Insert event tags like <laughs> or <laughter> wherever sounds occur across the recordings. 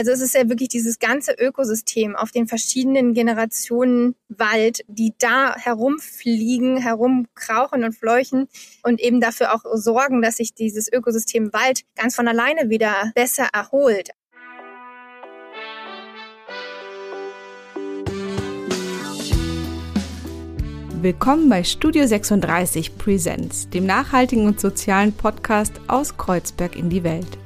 Also es ist ja wirklich dieses ganze Ökosystem auf den verschiedenen Generationen Wald, die da herumfliegen, herumkrauchen und fleuchen und eben dafür auch sorgen, dass sich dieses Ökosystem Wald ganz von alleine wieder besser erholt. Willkommen bei Studio 36 Presents, dem nachhaltigen und sozialen Podcast aus Kreuzberg in die Welt.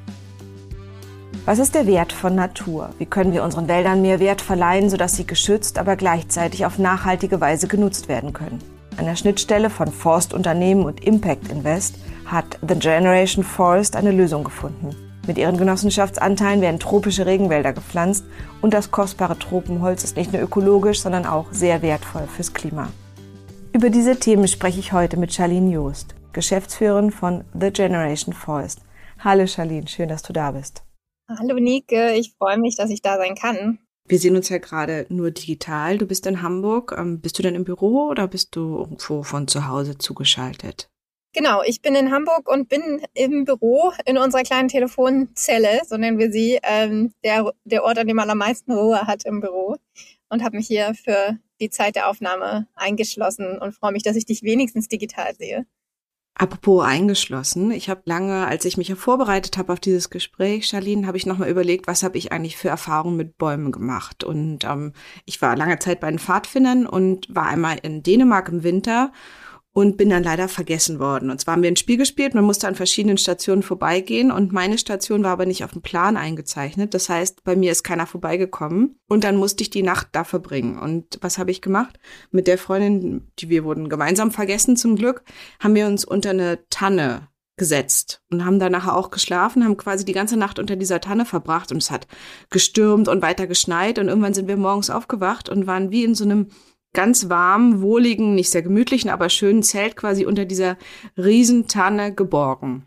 Was ist der Wert von Natur? Wie können wir unseren Wäldern mehr Wert verleihen, sodass sie geschützt, aber gleichzeitig auf nachhaltige Weise genutzt werden können? An der Schnittstelle von Forstunternehmen und Impact Invest hat The Generation Forest eine Lösung gefunden. Mit ihren Genossenschaftsanteilen werden tropische Regenwälder gepflanzt und das kostbare Tropenholz ist nicht nur ökologisch, sondern auch sehr wertvoll fürs Klima. Über diese Themen spreche ich heute mit Charlene Joost, Geschäftsführerin von The Generation Forest. Hallo Charlene, schön, dass du da bist. Hallo Nike, ich freue mich, dass ich da sein kann. Wir sehen uns ja gerade nur digital. Du bist in Hamburg. Ähm, bist du denn im Büro oder bist du irgendwo von zu Hause zugeschaltet? Genau, ich bin in Hamburg und bin im Büro in unserer kleinen Telefonzelle, so nennen wir sie, ähm, der, der Ort, an dem man am meisten Ruhe hat im Büro und habe mich hier für die Zeit der Aufnahme eingeschlossen und freue mich, dass ich dich wenigstens digital sehe. Apropos eingeschlossen, ich habe lange, als ich mich ja vorbereitet habe auf dieses Gespräch, Charlene, habe ich nochmal überlegt, was habe ich eigentlich für Erfahrungen mit Bäumen gemacht. Und ähm, ich war lange Zeit bei den Pfadfindern und war einmal in Dänemark im Winter und bin dann leider vergessen worden. Und zwar haben wir ein Spiel gespielt, man musste an verschiedenen Stationen vorbeigehen und meine Station war aber nicht auf dem Plan eingezeichnet. Das heißt, bei mir ist keiner vorbeigekommen und dann musste ich die Nacht da verbringen. Und was habe ich gemacht? Mit der Freundin, die wir wurden gemeinsam vergessen zum Glück, haben wir uns unter eine Tanne gesetzt und haben danach auch geschlafen, haben quasi die ganze Nacht unter dieser Tanne verbracht und es hat gestürmt und weiter geschneit und irgendwann sind wir morgens aufgewacht und waren wie in so einem ganz warm, wohligen, nicht sehr gemütlichen, aber schönen Zelt quasi unter dieser Riesentanne geborgen.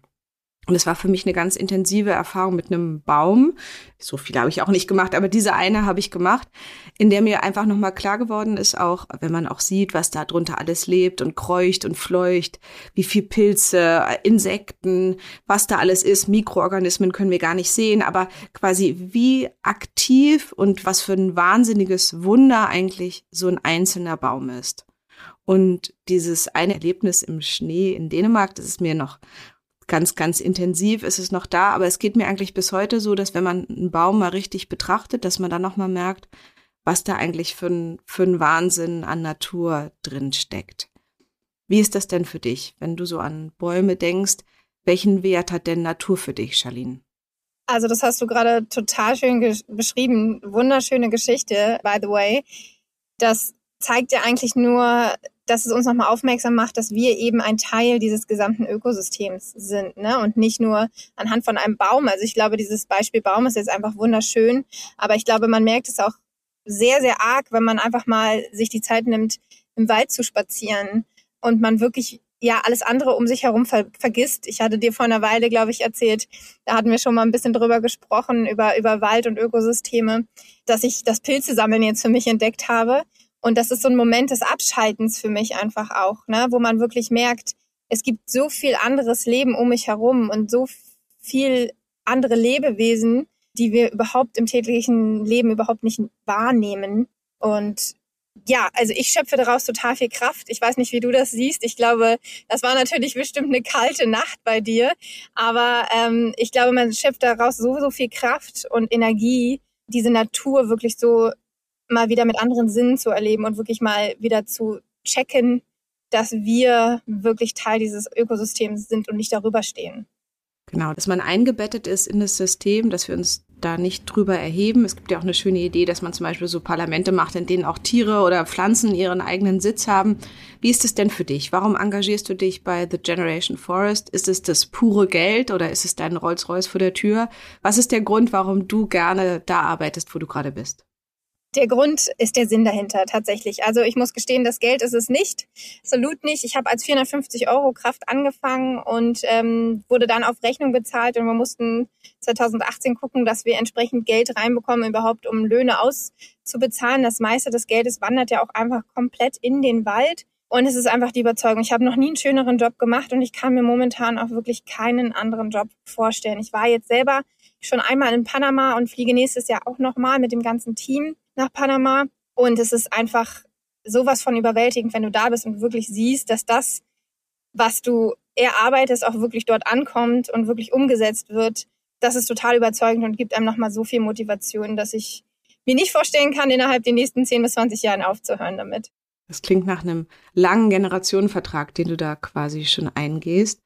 Und es war für mich eine ganz intensive Erfahrung mit einem Baum. So viel habe ich auch nicht gemacht, aber diese eine habe ich gemacht, in der mir einfach nochmal klar geworden ist, auch wenn man auch sieht, was da drunter alles lebt und kreucht und fleucht, wie viel Pilze, Insekten, was da alles ist, Mikroorganismen können wir gar nicht sehen, aber quasi wie aktiv und was für ein wahnsinniges Wunder eigentlich so ein einzelner Baum ist. Und dieses eine Erlebnis im Schnee in Dänemark, das ist mir noch ganz, ganz intensiv ist es noch da. Aber es geht mir eigentlich bis heute so, dass wenn man einen Baum mal richtig betrachtet, dass man dann nochmal merkt, was da eigentlich für ein, für ein Wahnsinn an Natur drin steckt. Wie ist das denn für dich, wenn du so an Bäume denkst? Welchen Wert hat denn Natur für dich, Charlene? Also das hast du gerade total schön beschrieben. Wunderschöne Geschichte, by the way. Das zeigt ja eigentlich nur, dass es uns nochmal aufmerksam macht, dass wir eben ein Teil dieses gesamten Ökosystems sind ne? und nicht nur anhand von einem Baum. Also ich glaube, dieses Beispiel Baum ist jetzt einfach wunderschön, aber ich glaube, man merkt es auch sehr, sehr arg, wenn man einfach mal sich die Zeit nimmt, im Wald zu spazieren und man wirklich ja alles andere um sich herum ver vergisst. Ich hatte dir vor einer Weile, glaube ich, erzählt, da hatten wir schon mal ein bisschen drüber gesprochen, über, über Wald und Ökosysteme, dass ich das Pilze sammeln jetzt für mich entdeckt habe und das ist so ein Moment des Abschaltens für mich einfach auch, ne, wo man wirklich merkt, es gibt so viel anderes Leben um mich herum und so viel andere Lebewesen, die wir überhaupt im täglichen Leben überhaupt nicht wahrnehmen. Und ja, also ich schöpfe daraus total viel Kraft. Ich weiß nicht, wie du das siehst. Ich glaube, das war natürlich bestimmt eine kalte Nacht bei dir. Aber ähm, ich glaube, man schöpft daraus so, so viel Kraft und Energie, diese Natur wirklich so mal wieder mit anderen Sinnen zu erleben und wirklich mal wieder zu checken, dass wir wirklich Teil dieses Ökosystems sind und nicht darüber stehen. Genau, dass man eingebettet ist in das System, dass wir uns da nicht drüber erheben. Es gibt ja auch eine schöne Idee, dass man zum Beispiel so Parlamente macht, in denen auch Tiere oder Pflanzen ihren eigenen Sitz haben. Wie ist es denn für dich? Warum engagierst du dich bei The Generation Forest? Ist es das pure Geld oder ist es dein Rolls-Royce vor der Tür? Was ist der Grund, warum du gerne da arbeitest, wo du gerade bist? Der Grund ist der Sinn dahinter tatsächlich. Also ich muss gestehen, das Geld ist es nicht, absolut nicht. Ich habe als 450 Euro Kraft angefangen und ähm, wurde dann auf Rechnung bezahlt und wir mussten 2018 gucken, dass wir entsprechend Geld reinbekommen, überhaupt um Löhne auszubezahlen. Das meiste des Geldes wandert ja auch einfach komplett in den Wald. Und es ist einfach die Überzeugung, ich habe noch nie einen schöneren Job gemacht und ich kann mir momentan auch wirklich keinen anderen Job vorstellen. Ich war jetzt selber schon einmal in Panama und fliege nächstes Jahr auch nochmal mit dem ganzen Team nach Panama. Und es ist einfach sowas von überwältigend, wenn du da bist und wirklich siehst, dass das, was du erarbeitest, auch wirklich dort ankommt und wirklich umgesetzt wird. Das ist total überzeugend und gibt einem nochmal so viel Motivation, dass ich mir nicht vorstellen kann, innerhalb der nächsten 10 bis 20 Jahren aufzuhören damit. Das klingt nach einem langen Generationenvertrag, den du da quasi schon eingehst.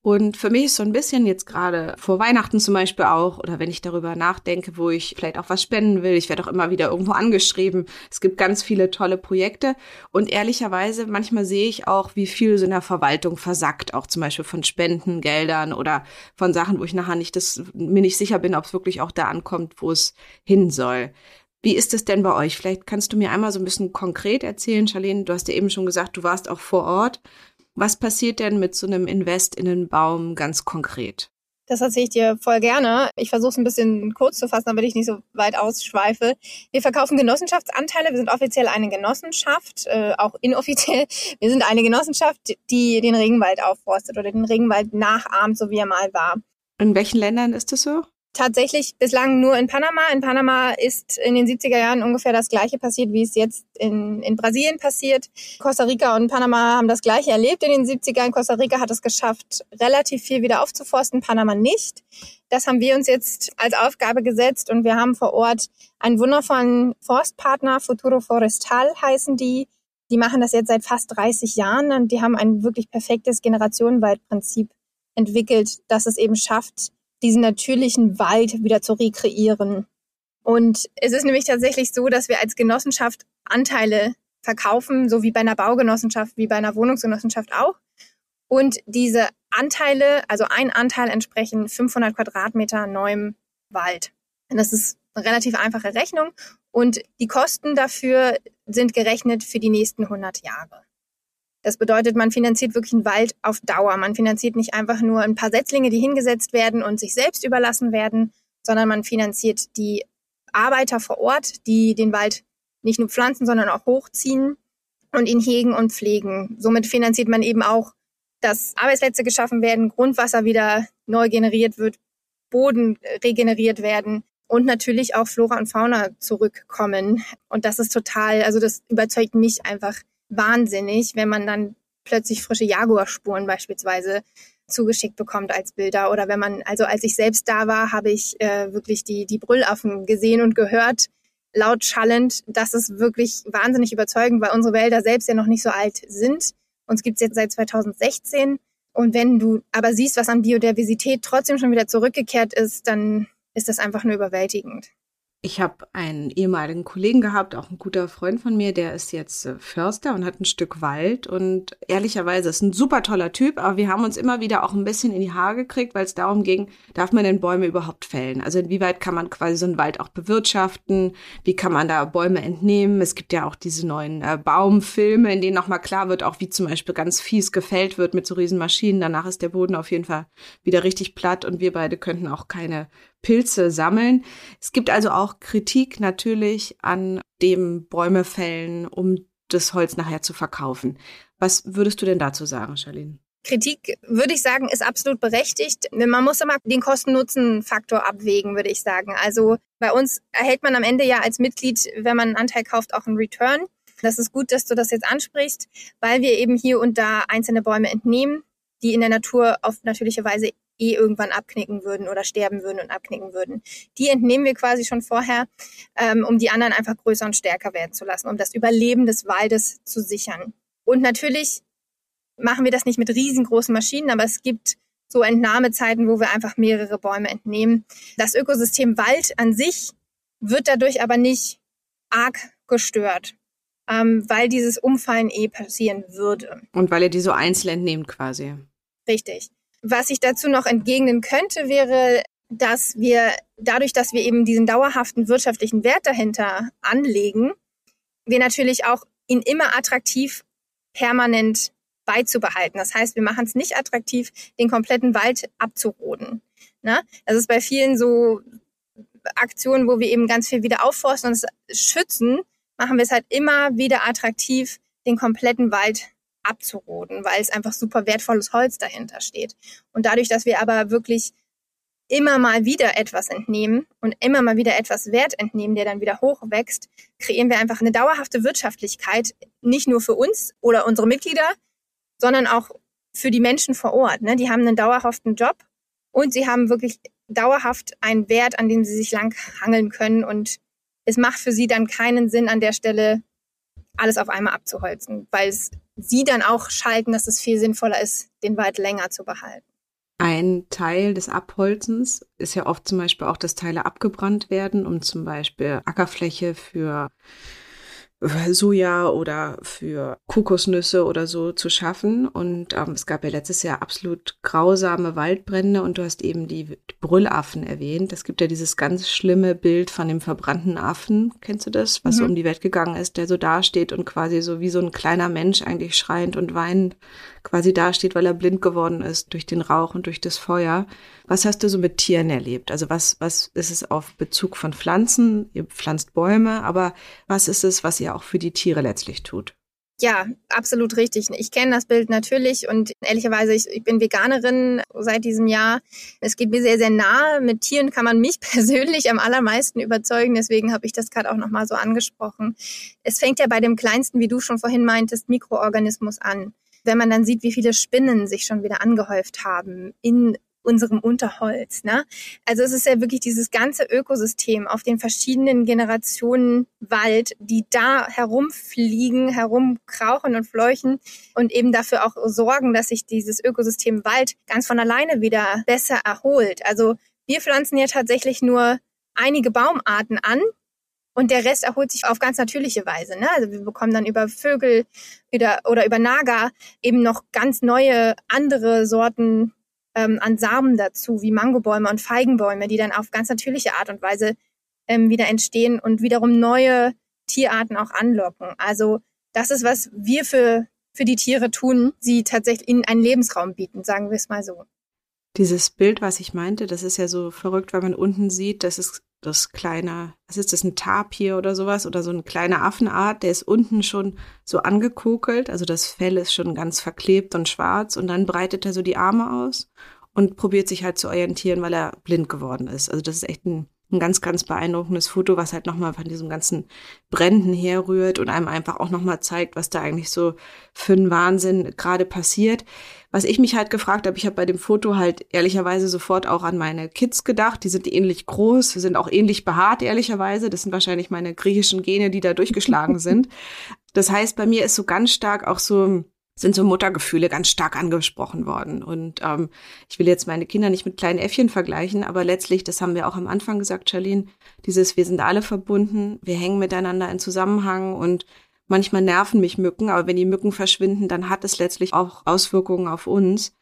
Und für mich ist so ein bisschen jetzt gerade vor Weihnachten zum Beispiel auch, oder wenn ich darüber nachdenke, wo ich vielleicht auch was spenden will, ich werde auch immer wieder irgendwo angeschrieben. Es gibt ganz viele tolle Projekte. Und ehrlicherweise, manchmal sehe ich auch, wie viel so in der Verwaltung versackt, auch zum Beispiel von Spenden, Geldern oder von Sachen, wo ich nachher nicht das, mir nicht sicher bin, ob es wirklich auch da ankommt, wo es hin soll. Wie ist es denn bei euch? Vielleicht kannst du mir einmal so ein bisschen konkret erzählen, Charlene. Du hast ja eben schon gesagt, du warst auch vor Ort. Was passiert denn mit so einem Invest in einen Baum ganz konkret? Das erzähle ich dir voll gerne. Ich versuche es ein bisschen kurz zu fassen, damit ich nicht so weit ausschweife. Wir verkaufen Genossenschaftsanteile. Wir sind offiziell eine Genossenschaft, äh, auch inoffiziell. Wir sind eine Genossenschaft, die den Regenwald aufforstet oder den Regenwald nachahmt, so wie er mal war. In welchen Ländern ist das so? Tatsächlich bislang nur in Panama. In Panama ist in den 70er Jahren ungefähr das Gleiche passiert, wie es jetzt in, in Brasilien passiert. Costa Rica und Panama haben das Gleiche erlebt in den 70ern. Costa Rica hat es geschafft, relativ viel wieder aufzuforsten, Panama nicht. Das haben wir uns jetzt als Aufgabe gesetzt und wir haben vor Ort einen wundervollen Forstpartner, Futuro Forestal heißen die. Die machen das jetzt seit fast 30 Jahren und die haben ein wirklich perfektes Generationenwaldprinzip entwickelt, das es eben schafft, diesen natürlichen Wald wieder zu rekreieren. Und es ist nämlich tatsächlich so, dass wir als Genossenschaft Anteile verkaufen, so wie bei einer Baugenossenschaft, wie bei einer Wohnungsgenossenschaft auch. Und diese Anteile, also ein Anteil entsprechen 500 Quadratmeter neuem Wald. Und das ist eine relativ einfache Rechnung. Und die Kosten dafür sind gerechnet für die nächsten 100 Jahre. Das bedeutet, man finanziert wirklich einen Wald auf Dauer. Man finanziert nicht einfach nur ein paar Setzlinge, die hingesetzt werden und sich selbst überlassen werden, sondern man finanziert die Arbeiter vor Ort, die den Wald nicht nur pflanzen, sondern auch hochziehen und ihn hegen und pflegen. Somit finanziert man eben auch, dass Arbeitsplätze geschaffen werden, Grundwasser wieder neu generiert wird, Boden regeneriert werden und natürlich auch Flora und Fauna zurückkommen. Und das ist total, also das überzeugt mich einfach wahnsinnig, wenn man dann plötzlich frische Jaguarspuren beispielsweise zugeschickt bekommt als Bilder. Oder wenn man, also als ich selbst da war, habe ich äh, wirklich die, die Brüllaffen gesehen und gehört, laut schallend. Das ist wirklich wahnsinnig überzeugend, weil unsere Wälder selbst ja noch nicht so alt sind. Uns gibt's jetzt seit 2016. Und wenn du aber siehst, was an Biodiversität trotzdem schon wieder zurückgekehrt ist, dann ist das einfach nur überwältigend. Ich habe einen ehemaligen Kollegen gehabt, auch ein guter Freund von mir, der ist jetzt äh, Förster und hat ein Stück Wald und ehrlicherweise ist ein super toller Typ, aber wir haben uns immer wieder auch ein bisschen in die Haare gekriegt, weil es darum ging, darf man denn Bäume überhaupt fällen? Also inwieweit kann man quasi so einen Wald auch bewirtschaften? Wie kann man da Bäume entnehmen? Es gibt ja auch diese neuen äh, Baumfilme, in denen nochmal klar wird, auch wie zum Beispiel ganz fies gefällt wird mit so riesen Maschinen. Danach ist der Boden auf jeden Fall wieder richtig platt und wir beide könnten auch keine Pilze sammeln. Es gibt also auch Kritik natürlich an dem Bäume fällen, um das Holz nachher zu verkaufen. Was würdest du denn dazu sagen, Charlene? Kritik, würde ich sagen, ist absolut berechtigt. Man muss immer den Kosten-Nutzen-Faktor abwägen, würde ich sagen. Also bei uns erhält man am Ende ja als Mitglied, wenn man einen Anteil kauft, auch einen Return. Das ist gut, dass du das jetzt ansprichst, weil wir eben hier und da einzelne Bäume entnehmen, die in der Natur auf natürliche Weise eh irgendwann abknicken würden oder sterben würden und abknicken würden. Die entnehmen wir quasi schon vorher, ähm, um die anderen einfach größer und stärker werden zu lassen, um das Überleben des Waldes zu sichern. Und natürlich machen wir das nicht mit riesengroßen Maschinen, aber es gibt so Entnahmezeiten, wo wir einfach mehrere Bäume entnehmen. Das Ökosystem Wald an sich wird dadurch aber nicht arg gestört, ähm, weil dieses Umfallen eh passieren würde. Und weil ihr die so einzeln entnehmt quasi. Richtig. Was ich dazu noch entgegnen könnte, wäre, dass wir dadurch, dass wir eben diesen dauerhaften wirtschaftlichen Wert dahinter anlegen, wir natürlich auch ihn immer attraktiv permanent beizubehalten. Das heißt, wir machen es nicht attraktiv, den kompletten Wald abzuroden. Ne? Das ist bei vielen so Aktionen, wo wir eben ganz viel wieder aufforsten und schützen, machen wir es halt immer wieder attraktiv, den kompletten Wald abzuroden, weil es einfach super wertvolles Holz dahinter steht. Und dadurch, dass wir aber wirklich immer mal wieder etwas entnehmen und immer mal wieder etwas Wert entnehmen, der dann wieder hochwächst, kreieren wir einfach eine dauerhafte Wirtschaftlichkeit, nicht nur für uns oder unsere Mitglieder, sondern auch für die Menschen vor Ort. Ne? Die haben einen dauerhaften Job und sie haben wirklich dauerhaft einen Wert, an dem sie sich lang hangeln können. Und es macht für sie dann keinen Sinn, an der Stelle alles auf einmal abzuholzen, weil es sie dann auch schalten, dass es viel sinnvoller ist, den Wald länger zu behalten. Ein Teil des Abholzens ist ja oft zum Beispiel auch, dass Teile abgebrannt werden, um zum Beispiel Ackerfläche für Soja oder für Kokosnüsse oder so zu schaffen. Und ähm, es gab ja letztes Jahr absolut grausame Waldbrände und du hast eben die Brüllaffen erwähnt. Es gibt ja dieses ganz schlimme Bild von dem verbrannten Affen. Kennst du das? Was mhm. so um die Welt gegangen ist, der so dasteht und quasi so wie so ein kleiner Mensch eigentlich schreiend und weinend quasi dasteht, weil er blind geworden ist durch den Rauch und durch das Feuer. Was hast du so mit Tieren erlebt? Also was, was ist es auf Bezug von Pflanzen? Ihr pflanzt Bäume, aber was ist es, was ihr auch für die Tiere letztlich tut? Ja, absolut richtig. Ich kenne das Bild natürlich und ehrlicherweise, ich, ich, bin Veganerin seit diesem Jahr. Es geht mir sehr, sehr nahe. Mit Tieren kann man mich <laughs> persönlich am allermeisten überzeugen. Deswegen habe ich das gerade auch nochmal so angesprochen. Es fängt ja bei dem kleinsten, wie du schon vorhin meintest, Mikroorganismus an wenn man dann sieht, wie viele Spinnen sich schon wieder angehäuft haben in unserem Unterholz. Ne? Also es ist ja wirklich dieses ganze Ökosystem auf den verschiedenen Generationen Wald, die da herumfliegen, herumkrauchen und fleuchen und eben dafür auch sorgen, dass sich dieses Ökosystem Wald ganz von alleine wieder besser erholt. Also wir pflanzen ja tatsächlich nur einige Baumarten an, und der Rest erholt sich auf ganz natürliche Weise. Ne? Also wir bekommen dann über Vögel oder, oder über Naga eben noch ganz neue andere Sorten ähm, an Samen dazu, wie Mangobäume und Feigenbäume, die dann auf ganz natürliche Art und Weise ähm, wieder entstehen und wiederum neue Tierarten auch anlocken. Also das ist, was wir für, für die Tiere tun, sie tatsächlich ihnen einen Lebensraum bieten, sagen wir es mal so. Dieses Bild, was ich meinte, das ist ja so verrückt, weil man unten sieht, das ist das kleine, was ist das, ein Tapir oder sowas oder so eine kleine Affenart, der ist unten schon so angekokelt, also das Fell ist schon ganz verklebt und schwarz und dann breitet er so die Arme aus und probiert sich halt zu orientieren, weil er blind geworden ist. Also das ist echt ein, ein ganz, ganz beeindruckendes Foto, was halt nochmal von diesem ganzen Bränden herrührt und einem einfach auch nochmal zeigt, was da eigentlich so für ein Wahnsinn gerade passiert. Was ich mich halt gefragt habe, ich habe bei dem Foto halt ehrlicherweise sofort auch an meine Kids gedacht. Die sind ähnlich groß, sind auch ähnlich behaart, ehrlicherweise. Das sind wahrscheinlich meine griechischen Gene, die da durchgeschlagen <laughs> sind. Das heißt, bei mir ist so ganz stark auch so sind so Muttergefühle ganz stark angesprochen worden. Und ähm, ich will jetzt meine Kinder nicht mit kleinen Äffchen vergleichen, aber letztlich, das haben wir auch am Anfang gesagt, Charlene, dieses, wir sind alle verbunden, wir hängen miteinander in Zusammenhang und Manchmal nerven mich Mücken, aber wenn die Mücken verschwinden, dann hat es letztlich auch Auswirkungen auf uns.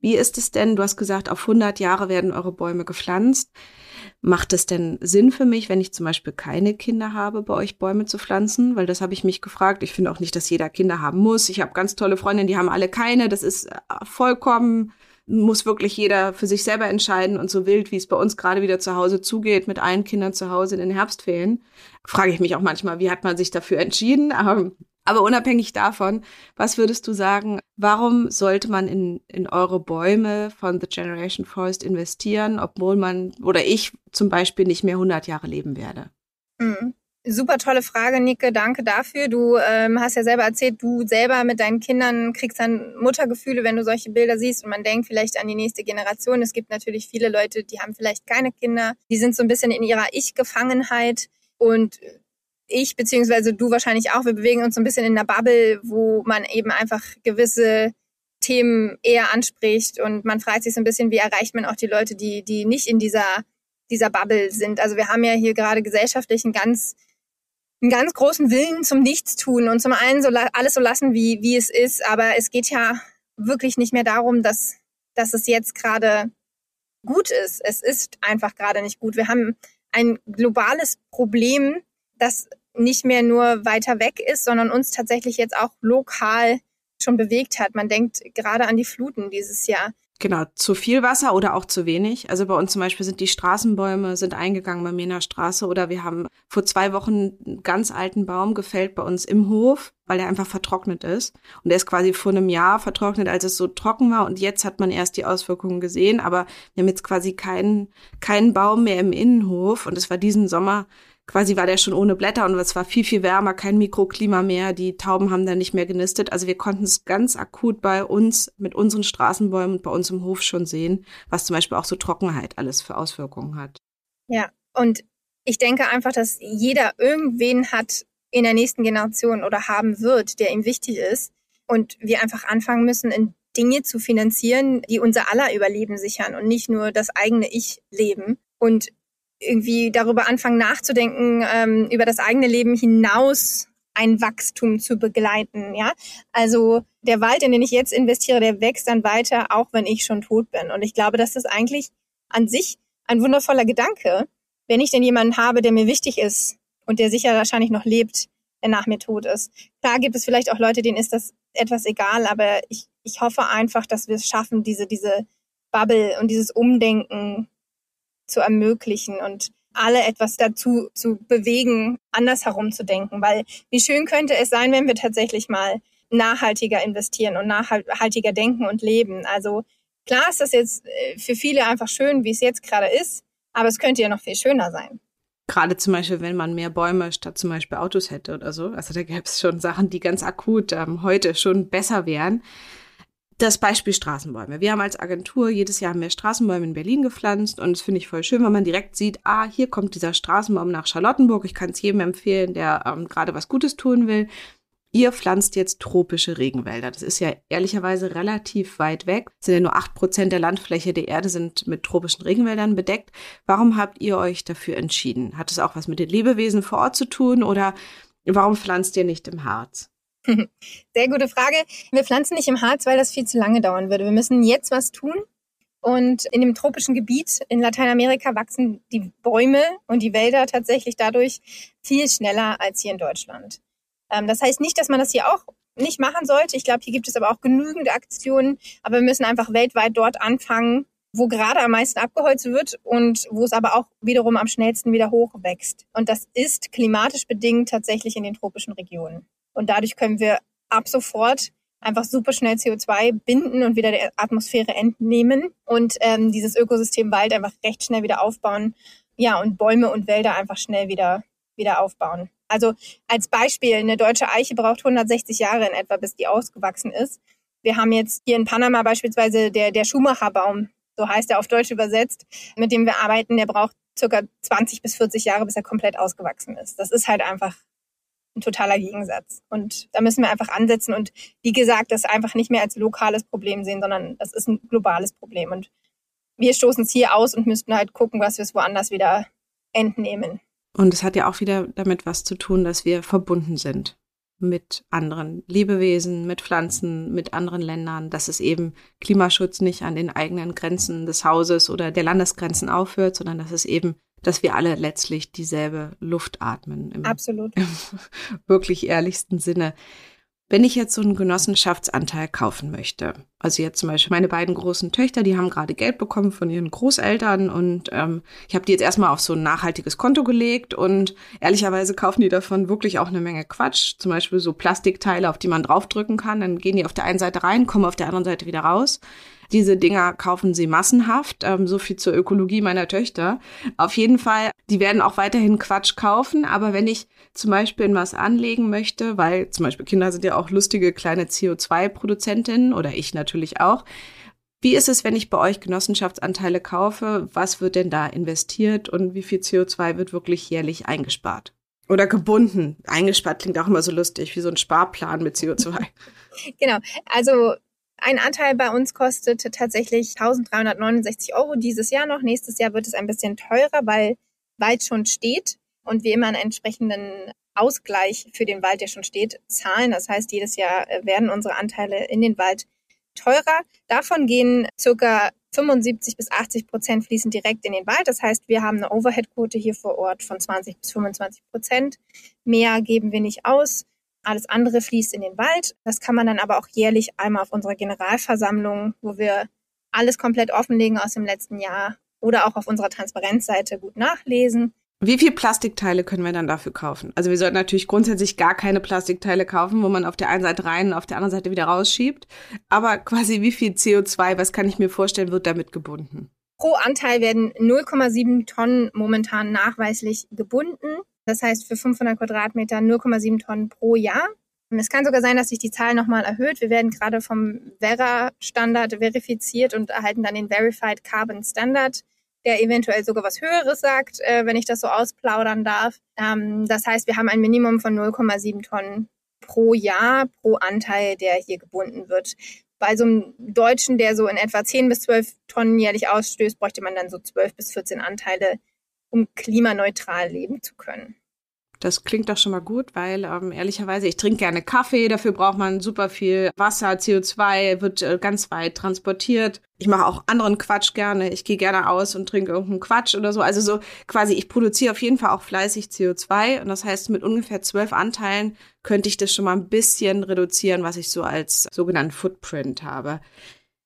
Wie ist es denn? Du hast gesagt, auf 100 Jahre werden eure Bäume gepflanzt. Macht es denn Sinn für mich, wenn ich zum Beispiel keine Kinder habe, bei euch Bäume zu pflanzen? Weil das habe ich mich gefragt. Ich finde auch nicht, dass jeder Kinder haben muss. Ich habe ganz tolle Freundinnen, die haben alle keine. Das ist äh, vollkommen muss wirklich jeder für sich selber entscheiden und so wild, wie es bei uns gerade wieder zu Hause zugeht, mit allen Kindern zu Hause in den Herbstferien, frage ich mich auch manchmal, wie hat man sich dafür entschieden? Aber, aber unabhängig davon, was würdest du sagen, warum sollte man in, in eure Bäume von The Generation Forest investieren, obwohl man oder ich zum Beispiel nicht mehr 100 Jahre leben werde? Mhm. Super tolle Frage, Nicke. Danke dafür. Du ähm, hast ja selber erzählt, du selber mit deinen Kindern kriegst dann Muttergefühle, wenn du solche Bilder siehst und man denkt vielleicht an die nächste Generation. Es gibt natürlich viele Leute, die haben vielleicht keine Kinder. Die sind so ein bisschen in ihrer Ich-Gefangenheit und ich beziehungsweise du wahrscheinlich auch. Wir bewegen uns so ein bisschen in einer Bubble, wo man eben einfach gewisse Themen eher anspricht und man fragt sich so ein bisschen, wie erreicht man auch die Leute, die die nicht in dieser dieser Bubble sind. Also wir haben ja hier gerade gesellschaftlich einen ganz einen ganz großen Willen zum Nichtstun und zum einen so alles so lassen, wie, wie es ist. Aber es geht ja wirklich nicht mehr darum, dass, dass es jetzt gerade gut ist. Es ist einfach gerade nicht gut. Wir haben ein globales Problem, das nicht mehr nur weiter weg ist, sondern uns tatsächlich jetzt auch lokal schon bewegt hat. Man denkt gerade an die Fluten dieses Jahr. Genau, zu viel Wasser oder auch zu wenig. Also bei uns zum Beispiel sind die Straßenbäume sind eingegangen bei mir Straße oder wir haben vor zwei Wochen einen ganz alten Baum gefällt bei uns im Hof, weil der einfach vertrocknet ist. Und der ist quasi vor einem Jahr vertrocknet, als es so trocken war und jetzt hat man erst die Auswirkungen gesehen, aber wir haben jetzt quasi keinen, keinen Baum mehr im Innenhof und es war diesen Sommer quasi war der schon ohne Blätter und es war viel, viel wärmer, kein Mikroklima mehr. Die Tauben haben da nicht mehr genistet. Also wir konnten es ganz akut bei uns mit unseren Straßenbäumen und bei uns im Hof schon sehen, was zum Beispiel auch so Trockenheit alles für Auswirkungen hat. Ja, und ich denke einfach, dass jeder irgendwen hat in der nächsten Generation oder haben wird, der ihm wichtig ist. Und wir einfach anfangen müssen, in Dinge zu finanzieren, die unser aller Überleben sichern und nicht nur das eigene Ich-Leben. Und irgendwie darüber anfangen nachzudenken, ähm, über das eigene Leben hinaus ein Wachstum zu begleiten, ja. Also der Wald, in den ich jetzt investiere, der wächst dann weiter, auch wenn ich schon tot bin. Und ich glaube, das eigentlich an sich ein wundervoller Gedanke, wenn ich denn jemanden habe, der mir wichtig ist und der sicher wahrscheinlich noch lebt, der nach mir tot ist. Klar gibt es vielleicht auch Leute, denen ist das etwas egal, aber ich, ich hoffe einfach, dass wir es schaffen, diese, diese Bubble und dieses Umdenken zu ermöglichen und alle etwas dazu zu bewegen, anders herumzudenken. Weil wie schön könnte es sein, wenn wir tatsächlich mal nachhaltiger investieren und nachhaltiger denken und leben. Also klar ist das jetzt äh, für viele einfach schön, wie es jetzt gerade ist, aber es könnte ja noch viel schöner sein. Gerade zum Beispiel, wenn man mehr Bäume statt zum Beispiel Autos hätte oder so. Also da gäbe es schon Sachen, die ganz akut ähm, heute schon besser wären das Beispiel Straßenbäume. Wir haben als Agentur jedes Jahr mehr Straßenbäume in Berlin gepflanzt und das finde ich voll schön, wenn man direkt sieht, ah, hier kommt dieser Straßenbaum nach Charlottenburg. Ich kann es jedem empfehlen, der ähm, gerade was Gutes tun will. Ihr pflanzt jetzt tropische Regenwälder. Das ist ja ehrlicherweise relativ weit weg. Es sind ja nur acht Prozent der Landfläche der Erde sind mit tropischen Regenwäldern bedeckt. Warum habt ihr euch dafür entschieden? Hat es auch was mit den Lebewesen vor Ort zu tun oder warum pflanzt ihr nicht im Harz? Sehr gute Frage. Wir pflanzen nicht im Harz, weil das viel zu lange dauern würde. Wir müssen jetzt was tun. Und in dem tropischen Gebiet in Lateinamerika wachsen die Bäume und die Wälder tatsächlich dadurch viel schneller als hier in Deutschland. Ähm, das heißt nicht, dass man das hier auch nicht machen sollte. Ich glaube, hier gibt es aber auch genügend Aktionen. Aber wir müssen einfach weltweit dort anfangen, wo gerade am meisten abgeholzt wird und wo es aber auch wiederum am schnellsten wieder hochwächst. Und das ist klimatisch bedingt tatsächlich in den tropischen Regionen. Und dadurch können wir ab sofort einfach super schnell CO2 binden und wieder der Atmosphäre entnehmen und ähm, dieses Ökosystem Wald einfach recht schnell wieder aufbauen. Ja, und Bäume und Wälder einfach schnell wieder, wieder aufbauen. Also als Beispiel, eine deutsche Eiche braucht 160 Jahre in etwa, bis die ausgewachsen ist. Wir haben jetzt hier in Panama beispielsweise der, der Schumacherbaum, so heißt er auf Deutsch übersetzt, mit dem wir arbeiten, der braucht circa 20 bis 40 Jahre, bis er komplett ausgewachsen ist. Das ist halt einfach ein totaler Gegensatz. Und da müssen wir einfach ansetzen und wie gesagt, das einfach nicht mehr als lokales Problem sehen, sondern das ist ein globales Problem. Und wir stoßen es hier aus und müssten halt gucken, was wir es woanders wieder entnehmen. Und es hat ja auch wieder damit was zu tun, dass wir verbunden sind mit anderen Lebewesen, mit Pflanzen, mit anderen Ländern, dass es eben Klimaschutz nicht an den eigenen Grenzen des Hauses oder der Landesgrenzen aufhört, sondern dass es eben dass wir alle letztlich dieselbe Luft atmen. Im, Absolut. Im <laughs> wirklich ehrlichsten Sinne. Wenn ich jetzt so einen Genossenschaftsanteil kaufen möchte, also jetzt zum Beispiel meine beiden großen Töchter, die haben gerade Geld bekommen von ihren Großeltern und ähm, ich habe die jetzt erstmal auf so ein nachhaltiges Konto gelegt und ehrlicherweise kaufen die davon wirklich auch eine Menge Quatsch, zum Beispiel so Plastikteile, auf die man draufdrücken kann, dann gehen die auf der einen Seite rein, kommen auf der anderen Seite wieder raus. Diese Dinger kaufen sie massenhaft. Ähm, so viel zur Ökologie meiner Töchter. Auf jeden Fall, die werden auch weiterhin Quatsch kaufen. Aber wenn ich zum Beispiel in was anlegen möchte, weil zum Beispiel Kinder sind ja auch lustige kleine CO2-Produzentinnen oder ich natürlich auch. Wie ist es, wenn ich bei euch Genossenschaftsanteile kaufe? Was wird denn da investiert und wie viel CO2 wird wirklich jährlich eingespart? Oder gebunden. Eingespart klingt auch immer so lustig, wie so ein Sparplan mit CO2. <laughs> Genau. Also ein Anteil bei uns kostet tatsächlich 1369 Euro dieses Jahr noch. Nächstes Jahr wird es ein bisschen teurer, weil Wald schon steht und wir immer einen entsprechenden Ausgleich für den Wald, der schon steht, zahlen. Das heißt, jedes Jahr äh, werden unsere Anteile in den Wald teurer. Davon gehen circa 75 bis 80 Prozent fließen direkt in den Wald. Das heißt, wir haben eine Overhead-Quote hier vor Ort von 20 bis 25 Prozent. Mehr geben wir nicht aus. Alles andere fließt in den Wald. Das kann man dann aber auch jährlich einmal auf unserer Generalversammlung, wo wir alles komplett offenlegen aus dem letzten Jahr oder auch auf unserer Transparenzseite gut nachlesen. Wie viel Plastikteile können wir dann dafür kaufen? Also wir sollten natürlich grundsätzlich gar keine Plastikteile kaufen, wo man auf der einen Seite rein und auf der anderen Seite wieder rausschiebt. Aber <laughs> quasi wie viel CO2, was kann ich mir vorstellen, wird damit gebunden? Pro Anteil werden 0,7 Tonnen momentan nachweislich gebunden. Das heißt für 500 Quadratmeter 0,7 Tonnen pro Jahr. Es kann sogar sein, dass sich die Zahl nochmal erhöht. Wir werden gerade vom Vera-Standard verifiziert und erhalten dann den Verified Carbon Standard der eventuell sogar was Höheres sagt, äh, wenn ich das so ausplaudern darf. Ähm, das heißt, wir haben ein Minimum von 0,7 Tonnen pro Jahr, pro Anteil, der hier gebunden wird. Bei so einem Deutschen, der so in etwa 10 bis 12 Tonnen jährlich ausstößt, bräuchte man dann so 12 bis 14 Anteile, um klimaneutral leben zu können. Das klingt doch schon mal gut, weil ähm, ehrlicherweise, ich trinke gerne Kaffee, dafür braucht man super viel Wasser, CO2 wird äh, ganz weit transportiert. Ich mache auch anderen Quatsch gerne. Ich gehe gerne aus und trinke irgendeinen Quatsch oder so. Also so quasi, ich produziere auf jeden Fall auch fleißig CO2. Und das heißt, mit ungefähr zwölf Anteilen könnte ich das schon mal ein bisschen reduzieren, was ich so als sogenannten Footprint habe.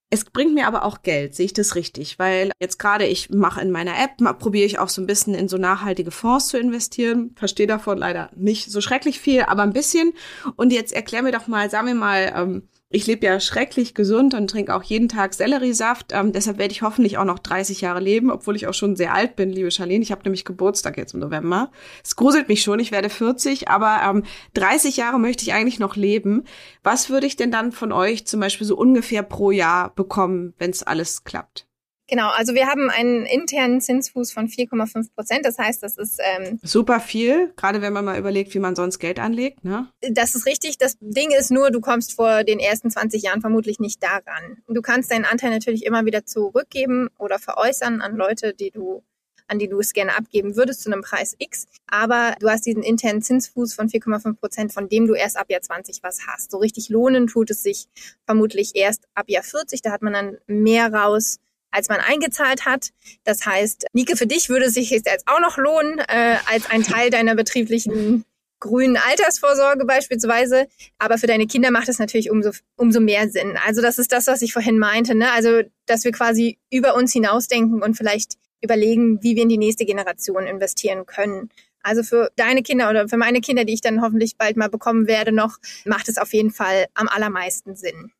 Es bringt mir aber auch Geld, sehe ich das richtig? Weil jetzt gerade ich mache in meiner App, probiere ich auch so ein bisschen in so nachhaltige Fonds zu investieren. Verstehe davon leider nicht so schrecklich viel, aber ein bisschen. Und jetzt erklär mir doch mal, sagen wir mal, ähm, ich lebe ja schrecklich gesund und trinke auch jeden Tag Selleriesaft. Ähm, deshalb werde ich hoffentlich auch noch 30 Jahre leben, obwohl ich auch schon sehr alt bin, liebe Charlene. Ich habe nämlich Geburtstag jetzt im November. Es gruselt mich schon, ich werde 40, aber ähm, 30 Jahre möchte ich eigentlich noch leben. Was würde ich denn dann von euch zum Beispiel so ungefähr pro Jahr bekommen, wenn es alles klappt? Genau, also wir haben einen internen Zinsfuß von 4,5 Prozent. Das heißt, das ist ähm, super viel, gerade wenn man mal überlegt, wie man sonst Geld anlegt. Ne? Das ist richtig. Das Ding ist nur, du kommst vor den ersten 20 Jahren vermutlich nicht daran. Du kannst deinen Anteil natürlich immer wieder zurückgeben oder veräußern an Leute, die du an die du es gerne abgeben würdest zu einem Preis X. Aber du hast diesen internen Zinsfuß von 4,5 Prozent, von dem du erst ab Jahr 20 was hast. So richtig lohnen tut es sich vermutlich erst ab Jahr 40. Da hat man dann mehr raus als man eingezahlt hat. Das heißt, Nike, für dich würde es sich jetzt auch noch lohnen, äh, als ein Teil deiner betrieblichen grünen Altersvorsorge beispielsweise. Aber für deine Kinder macht es natürlich umso, umso mehr Sinn. Also das ist das, was ich vorhin meinte. Ne? Also, dass wir quasi über uns hinausdenken und vielleicht überlegen, wie wir in die nächste Generation investieren können. Also für deine Kinder oder für meine Kinder, die ich dann hoffentlich bald mal bekommen werde, noch, macht es auf jeden Fall am allermeisten Sinn.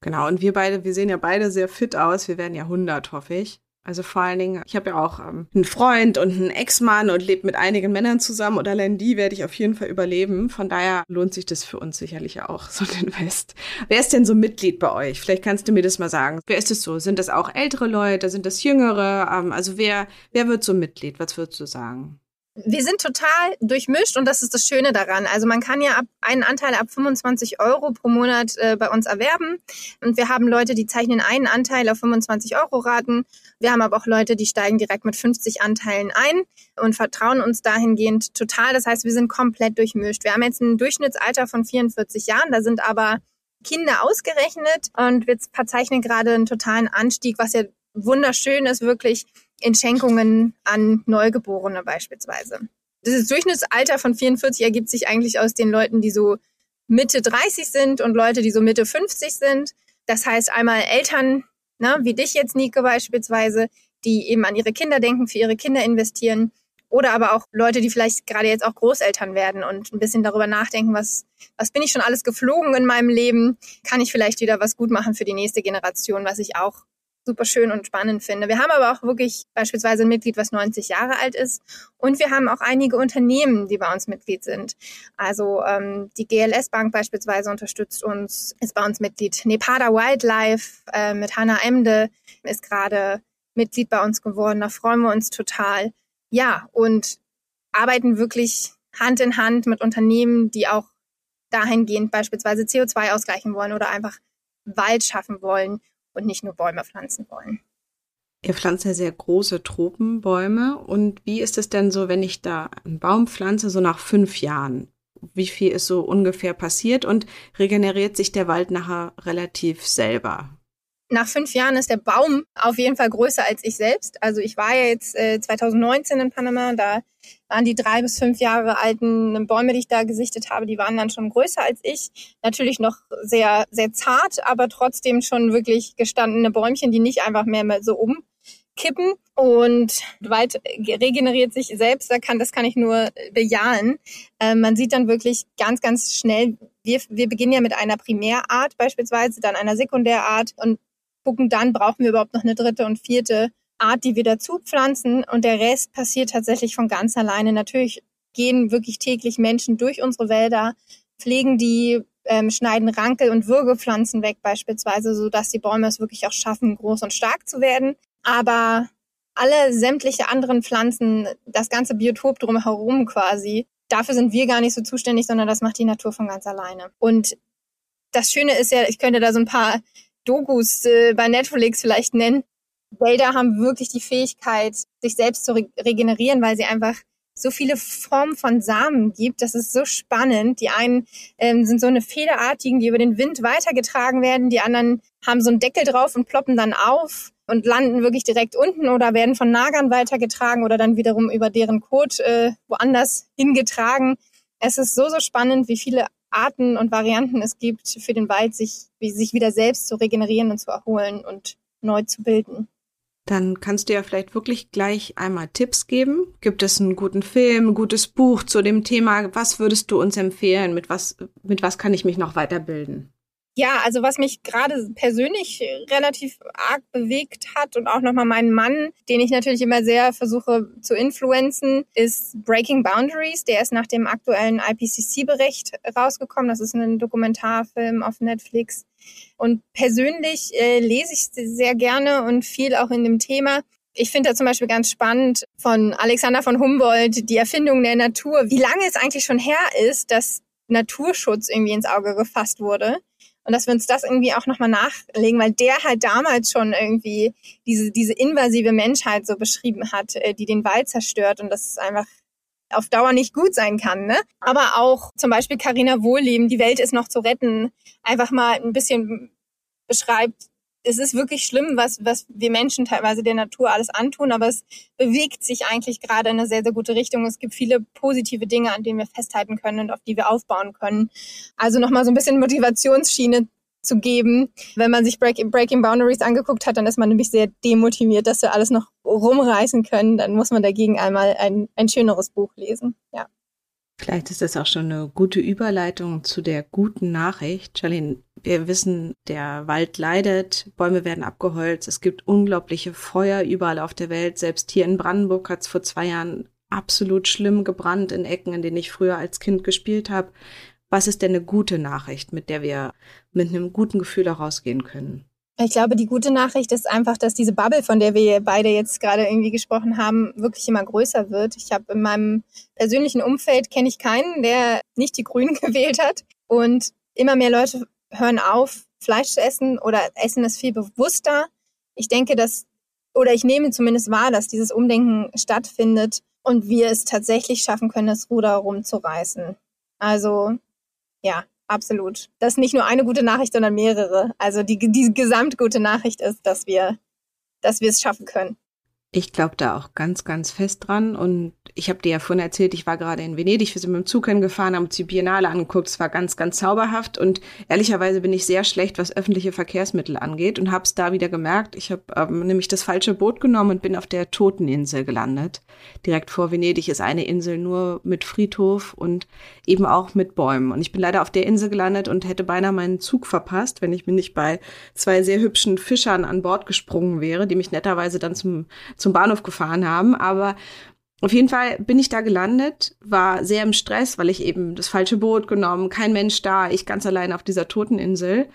Genau, und wir beide, wir sehen ja beide sehr fit aus. Wir werden ja 100, hoffe ich. Also vor allen Dingen, ich habe ja auch ähm, einen Freund und einen Ex-Mann und lebe mit einigen Männern zusammen und allein die werde ich auf jeden Fall überleben. Von daher lohnt sich das für uns sicherlich auch, <laughs> so ein Invest. Wer ist denn so Mitglied bei euch? Vielleicht kannst du mir das mal sagen. Wer ist es so? Sind das auch ältere Leute? Sind das jüngere? Ähm, also wer, wer wird so Mitglied? Was würdest du sagen? Wir sind total durchmischt und das ist das Schöne daran. Also man kann ja ab, einen Anteil ab 25 Euro pro Monat äh, bei uns erwerben. Und wir haben Leute, die zeichnen einen Anteil auf 25 Euro Raten. Wir haben aber auch Leute, die steigen direkt mit 50 Anteilen ein und vertrauen uns dahingehend total. Das heißt, wir sind komplett durchmischt. Wir haben jetzt ein Durchschnittsalter von 44 Jahren. Da sind aber Kinder ausgerechnet und wir verzeichnen gerade einen totalen Anstieg, was ja wunderschön ist, wirklich in Schenkungen an Neugeborene beispielsweise. Das Durchschnittsalter von 44 ergibt sich eigentlich aus den Leuten, die so Mitte 30 sind und Leute, die so Mitte 50 sind. Das heißt einmal Eltern, ne, wie dich jetzt, Nike beispielsweise, die eben an ihre Kinder denken, für ihre Kinder investieren. Oder aber auch Leute, die vielleicht gerade jetzt auch Großeltern werden und ein bisschen darüber nachdenken, was, was bin ich schon alles geflogen in meinem Leben? Kann ich vielleicht wieder was gut machen für die nächste Generation, was ich auch super schön und spannend finde. Wir haben aber auch wirklich beispielsweise ein Mitglied, was 90 Jahre alt ist. Und wir haben auch einige Unternehmen, die bei uns Mitglied sind. Also ähm, die GLS Bank beispielsweise unterstützt uns, ist bei uns Mitglied. Nepada Wildlife äh, mit Hannah Emde ist gerade Mitglied bei uns geworden. Da freuen wir uns total. Ja, und arbeiten wirklich Hand in Hand mit Unternehmen, die auch dahingehend beispielsweise CO2 ausgleichen wollen oder einfach Wald schaffen wollen und nicht nur Bäume pflanzen wollen. Ihr pflanzt ja sehr große Tropenbäume. Und wie ist es denn so, wenn ich da einen Baum pflanze, so nach fünf Jahren? Wie viel ist so ungefähr passiert und regeneriert sich der Wald nachher relativ selber? Nach fünf Jahren ist der Baum auf jeden Fall größer als ich selbst. Also ich war ja jetzt äh, 2019 in Panama, da waren die drei bis fünf Jahre alten Bäume, die ich da gesichtet habe, die waren dann schon größer als ich. Natürlich noch sehr, sehr zart, aber trotzdem schon wirklich gestandene Bäumchen, die nicht einfach mehr so umkippen. Und Wald regeneriert sich selbst, da kann, das kann ich nur bejahen. Äh, man sieht dann wirklich ganz, ganz schnell, wir, wir beginnen ja mit einer Primärart beispielsweise, dann einer Sekundärart und gucken dann, brauchen wir überhaupt noch eine dritte und vierte Art, die wir dazu pflanzen und der Rest passiert tatsächlich von ganz alleine. Natürlich gehen wirklich täglich Menschen durch unsere Wälder, pflegen die, ähm, schneiden Rankel- und Würgepflanzen weg beispielsweise, so dass die Bäume es wirklich auch schaffen, groß und stark zu werden. Aber alle sämtliche anderen Pflanzen, das ganze Biotop drumherum quasi, dafür sind wir gar nicht so zuständig, sondern das macht die Natur von ganz alleine. Und das Schöne ist ja, ich könnte da so ein paar Dokus äh, bei Netflix vielleicht nennen, Wälder haben wirklich die Fähigkeit, sich selbst zu re regenerieren, weil sie einfach so viele Formen von Samen gibt. Das ist so spannend. Die einen ähm, sind so eine Federartigen, die über den Wind weitergetragen werden. Die anderen haben so einen Deckel drauf und ploppen dann auf und landen wirklich direkt unten oder werden von Nagern weitergetragen oder dann wiederum über deren Kot äh, woanders hingetragen. Es ist so, so spannend, wie viele Arten und Varianten es gibt für den Wald, sich, sich wieder selbst zu regenerieren und zu erholen und neu zu bilden. Dann kannst du ja vielleicht wirklich gleich einmal Tipps geben. Gibt es einen guten Film, ein gutes Buch zu dem Thema? Was würdest du uns empfehlen? Mit was, mit was kann ich mich noch weiterbilden? Ja, also was mich gerade persönlich relativ arg bewegt hat und auch nochmal meinen Mann, den ich natürlich immer sehr versuche zu influenzen, ist Breaking Boundaries. Der ist nach dem aktuellen IPCC-Bericht rausgekommen. Das ist ein Dokumentarfilm auf Netflix. Und persönlich äh, lese ich sehr gerne und viel auch in dem Thema. Ich finde da zum Beispiel ganz spannend von Alexander von Humboldt die Erfindung der Natur, wie lange es eigentlich schon her ist, dass Naturschutz irgendwie ins Auge gefasst wurde. Und dass wir uns das irgendwie auch nochmal nachlegen, weil der halt damals schon irgendwie diese, diese invasive Menschheit so beschrieben hat, äh, die den Wald zerstört. Und das ist einfach auf Dauer nicht gut sein kann. Ne? Aber auch zum Beispiel Carina Wohlleben, die Welt ist noch zu retten, einfach mal ein bisschen beschreibt, es ist wirklich schlimm, was, was wir Menschen teilweise der Natur alles antun, aber es bewegt sich eigentlich gerade in eine sehr, sehr gute Richtung. Es gibt viele positive Dinge, an denen wir festhalten können und auf die wir aufbauen können. Also nochmal so ein bisschen Motivationsschiene zu geben. Wenn man sich Break Breaking Boundaries angeguckt hat, dann ist man nämlich sehr demotiviert, dass wir alles noch rumreißen können. Dann muss man dagegen einmal ein, ein schöneres Buch lesen. Ja. Vielleicht ist das auch schon eine gute Überleitung zu der guten Nachricht. Charlene, wir wissen, der Wald leidet, Bäume werden abgeholzt, es gibt unglaubliche Feuer überall auf der Welt. Selbst hier in Brandenburg hat es vor zwei Jahren absolut schlimm gebrannt in Ecken, in denen ich früher als Kind gespielt habe. Was ist denn eine gute Nachricht, mit der wir mit einem guten Gefühl herausgehen können? Ich glaube, die gute Nachricht ist einfach, dass diese Bubble, von der wir beide jetzt gerade irgendwie gesprochen haben, wirklich immer größer wird. Ich habe in meinem persönlichen Umfeld kenne ich keinen, der nicht die Grünen <laughs> gewählt hat. Und immer mehr Leute hören auf, Fleisch zu essen oder essen es viel bewusster. Ich denke, dass, oder ich nehme zumindest wahr, dass dieses Umdenken stattfindet und wir es tatsächlich schaffen können, das Ruder rumzureißen. Also, ja, absolut. Das ist nicht nur eine gute Nachricht, sondern mehrere. Also die, die gesamtgute Nachricht ist, dass wir, dass wir es schaffen können. Ich glaube da auch ganz, ganz fest dran. Und ich habe dir ja vorhin erzählt, ich war gerade in Venedig, wir sind mit dem Zug hingefahren, haben uns die Biennale angeguckt. Es war ganz, ganz zauberhaft. Und ehrlicherweise bin ich sehr schlecht, was öffentliche Verkehrsmittel angeht und habe es da wieder gemerkt. Ich habe ähm, nämlich das falsche Boot genommen und bin auf der Toteninsel gelandet. Direkt vor Venedig ist eine Insel nur mit Friedhof und eben auch mit Bäumen. Und ich bin leider auf der Insel gelandet und hätte beinahe meinen Zug verpasst, wenn ich mir nicht bei zwei sehr hübschen Fischern an Bord gesprungen wäre, die mich netterweise dann zum, zum Bahnhof gefahren haben. Aber auf jeden Fall bin ich da gelandet, war sehr im Stress, weil ich eben das falsche Boot genommen, kein Mensch da, ich ganz allein auf dieser Toteninsel.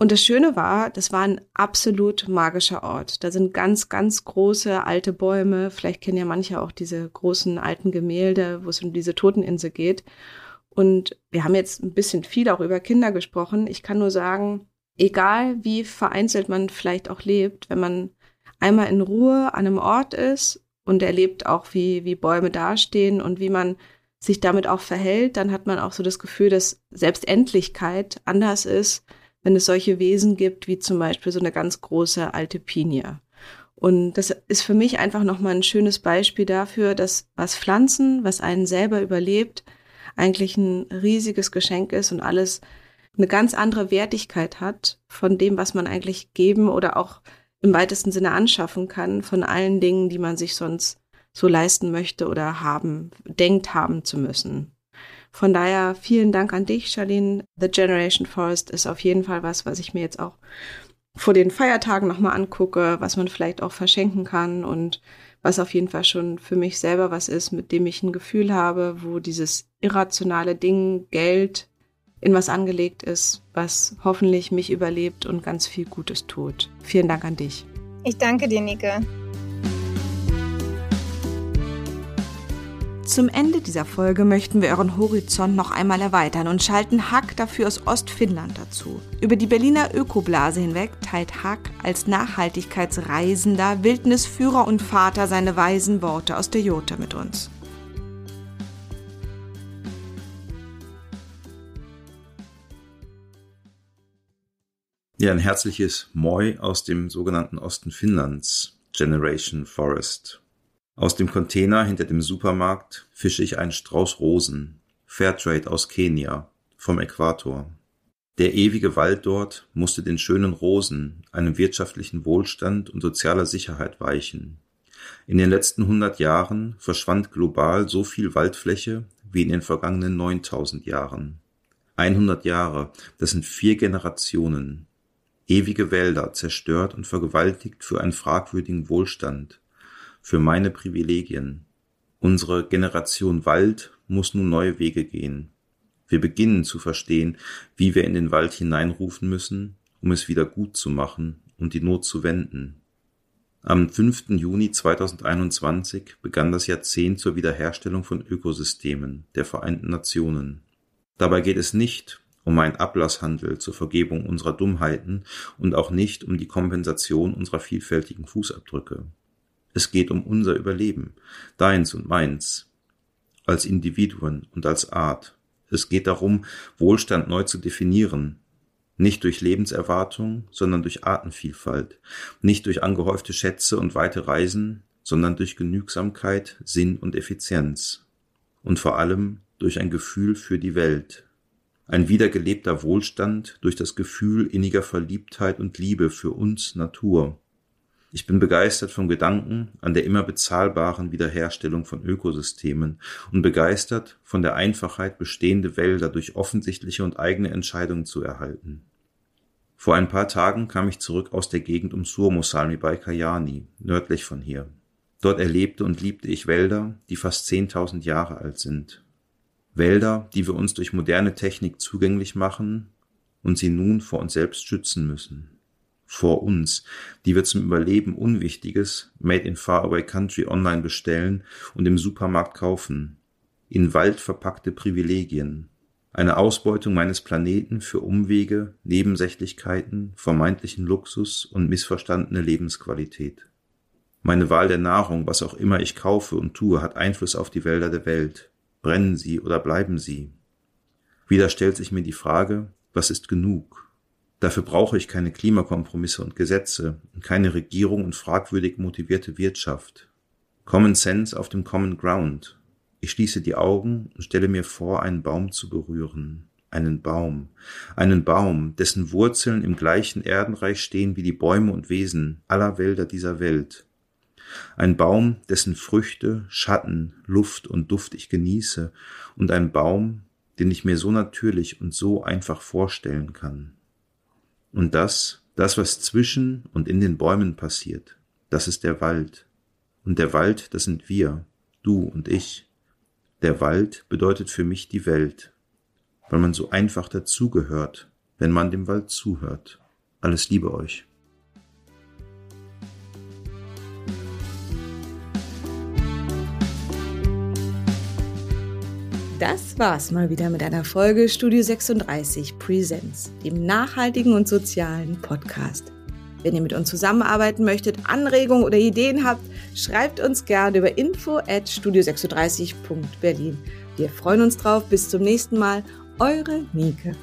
Und das Schöne war, das war ein absolut magischer Ort. Da sind ganz, ganz große alte Bäume. Vielleicht kennen ja manche auch diese großen alten Gemälde, wo es um diese Toteninsel geht. Und wir haben jetzt ein bisschen viel auch über Kinder gesprochen. Ich kann nur sagen, egal wie vereinzelt man vielleicht auch lebt, wenn man einmal in Ruhe an einem Ort ist und erlebt auch, wie, wie Bäume dastehen und wie man sich damit auch verhält, dann hat man auch so das Gefühl, dass Selbstendlichkeit anders ist, wenn es solche Wesen gibt, wie zum Beispiel so eine ganz große alte Pinie. Und das ist für mich einfach nochmal ein schönes Beispiel dafür, dass was Pflanzen, was einen selber überlebt, eigentlich ein riesiges Geschenk ist und alles eine ganz andere Wertigkeit hat von dem, was man eigentlich geben oder auch im weitesten Sinne anschaffen kann, von allen Dingen, die man sich sonst so leisten möchte oder haben, denkt haben zu müssen. Von daher vielen Dank an dich, Charlene. The Generation Forest ist auf jeden Fall was, was ich mir jetzt auch vor den Feiertagen nochmal angucke, was man vielleicht auch verschenken kann und was auf jeden Fall schon für mich selber was ist, mit dem ich ein Gefühl habe, wo dieses irrationale Ding Geld in was angelegt ist, was hoffentlich mich überlebt und ganz viel Gutes tut. Vielen Dank an dich. Ich danke dir, Nike. Zum Ende dieser Folge möchten wir euren Horizont noch einmal erweitern und schalten Hack dafür aus Ostfinnland dazu. Über die Berliner Ökoblase hinweg teilt Hack als Nachhaltigkeitsreisender, Wildnisführer und Vater seine weisen Worte aus der Jota mit uns. Ja, ein herzliches Moi aus dem sogenannten Osten Finnlands, Generation Forest. Aus dem Container hinter dem Supermarkt fische ich einen Strauß Rosen, Fairtrade aus Kenia, vom Äquator. Der ewige Wald dort musste den schönen Rosen, einem wirtschaftlichen Wohlstand und sozialer Sicherheit weichen. In den letzten hundert Jahren verschwand global so viel Waldfläche wie in den vergangenen 9000 Jahren. 100 Jahre, das sind vier Generationen. Ewige Wälder zerstört und vergewaltigt für einen fragwürdigen Wohlstand für meine Privilegien. Unsere Generation Wald muss nun neue Wege gehen. Wir beginnen zu verstehen, wie wir in den Wald hineinrufen müssen, um es wieder gut zu machen und die Not zu wenden. Am 5. Juni 2021 begann das Jahrzehnt zur Wiederherstellung von Ökosystemen der Vereinten Nationen. Dabei geht es nicht um einen Ablasshandel zur Vergebung unserer Dummheiten und auch nicht um die Kompensation unserer vielfältigen Fußabdrücke. Es geht um unser Überleben, deins und meins, als Individuen und als Art. Es geht darum, Wohlstand neu zu definieren, nicht durch Lebenserwartung, sondern durch Artenvielfalt, nicht durch angehäufte Schätze und weite Reisen, sondern durch Genügsamkeit, Sinn und Effizienz. Und vor allem durch ein Gefühl für die Welt. Ein wiedergelebter Wohlstand durch das Gefühl inniger Verliebtheit und Liebe für uns Natur. Ich bin begeistert vom Gedanken an der immer bezahlbaren Wiederherstellung von Ökosystemen und begeistert von der Einfachheit, bestehende Wälder durch offensichtliche und eigene Entscheidungen zu erhalten. Vor ein paar Tagen kam ich zurück aus der Gegend um Surmosalmi bei Kajani, nördlich von hier. Dort erlebte und liebte ich Wälder, die fast 10.000 Jahre alt sind. Wälder, die wir uns durch moderne Technik zugänglich machen und sie nun vor uns selbst schützen müssen vor uns, die wir zum Überleben Unwichtiges Made in Faraway Country online bestellen und im Supermarkt kaufen. In Wald verpackte Privilegien. Eine Ausbeutung meines Planeten für Umwege, Nebensächlichkeiten, vermeintlichen Luxus und missverstandene Lebensqualität. Meine Wahl der Nahrung, was auch immer ich kaufe und tue, hat Einfluss auf die Wälder der Welt. Brennen sie oder bleiben sie? Wieder stellt sich mir die Frage, was ist genug? Dafür brauche ich keine Klimakompromisse und Gesetze und keine Regierung und fragwürdig motivierte Wirtschaft. Common Sense auf dem Common Ground. Ich schließe die Augen und stelle mir vor, einen Baum zu berühren. Einen Baum. Einen Baum, dessen Wurzeln im gleichen Erdenreich stehen wie die Bäume und Wesen aller Wälder dieser Welt. Ein Baum, dessen Früchte, Schatten, Luft und Duft ich genieße und ein Baum, den ich mir so natürlich und so einfach vorstellen kann. Und das, das, was zwischen und in den Bäumen passiert, das ist der Wald. Und der Wald, das sind wir, du und ich. Der Wald bedeutet für mich die Welt, weil man so einfach dazugehört, wenn man dem Wald zuhört. Alles Liebe euch. Das war's mal wieder mit einer Folge Studio 36 Presents, dem nachhaltigen und sozialen Podcast. Wenn ihr mit uns zusammenarbeiten möchtet, Anregungen oder Ideen habt, schreibt uns gerne über info at studio36.berlin. Wir freuen uns drauf. Bis zum nächsten Mal. Eure Nike.